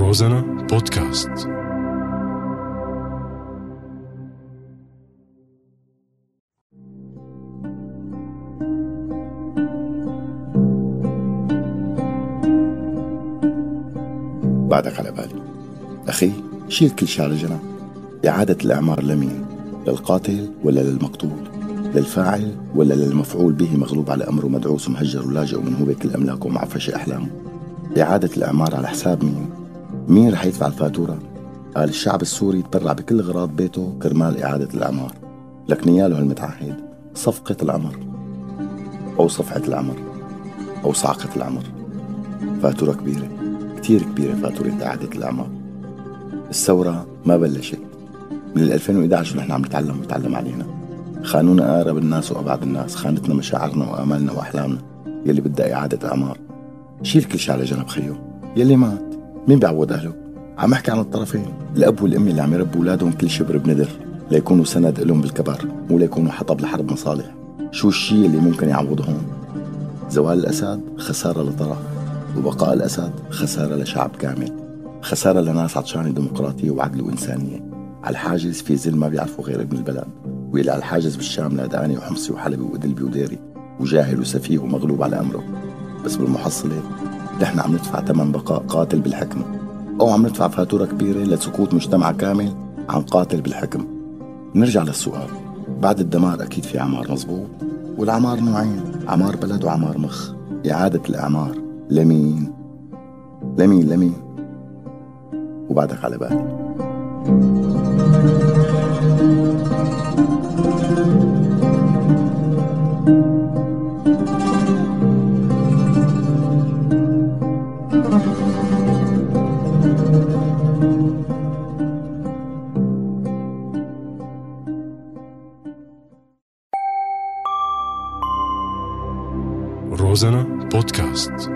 روزانا بودكاست بعدك على بالي أخي شيل كل على جنب إعادة الإعمار لمين؟ للقاتل ولا للمقتول؟ للفاعل ولا للمفعول به مغلوب على أمره مدعوس ومهجر ولاجئ ومن هو كل أملاكه ومعفش أحلامه إعادة الإعمار على حساب مين؟ مين رح يدفع الفاتورة؟ قال الشعب السوري يتبرع بكل غراض بيته كرمال إعادة الإعمار. لك نياله المتعهد صفقة العمر أو صفحة العمر أو صعقة العمر فاتورة كبيرة كتير كبيرة فاتورة إعادة الإعمار. الثورة ما بلشت. من 2011 ونحن عم نتعلم ونتعلم علينا. خانونا أقرب الناس وأبعد الناس خانتنا مشاعرنا وآمالنا وأحلامنا. يلي بدها إعادة إعمار. شيل كل شي على جنب خيو. يلي مات. مين بيعوض أهله عم أحكي عن الطرفين. الأب والأم اللي عم يربوا أولادهم كل شبر بندر ليكونوا سند لهم بالكبر مو ليكونوا حطب لحرب مصالح. شو الشيء اللي ممكن يعوضهم؟ زوال الأسد خسارة لطرف. وبقاء الأسد خسارة لشعب كامل. خسارة لناس عطشانة ديمقراطية وعدل وإنسانية. على الحاجز في زل ما بيعرفوا غير ابن البلد. واللي على الحاجز بالشام لاداني وحمصي وحلبي وإدلبي وديري. وجاهل وسفيه ومغلوب على أمره. بس بالمحصلة نحن عم ندفع ثمن بقاء قاتل بالحكم. أو عم ندفع فاتورة كبيرة لسكوت مجتمع كامل عن قاتل بالحكم. نرجع للسؤال. بعد الدمار أكيد في عمار مزبوط والعمار نوعين. عمار بلد وعمار مخ. إعادة الإعمار. لمين؟ لمين؟ لمين؟ وبعدك على بالي. روزانا بودكاست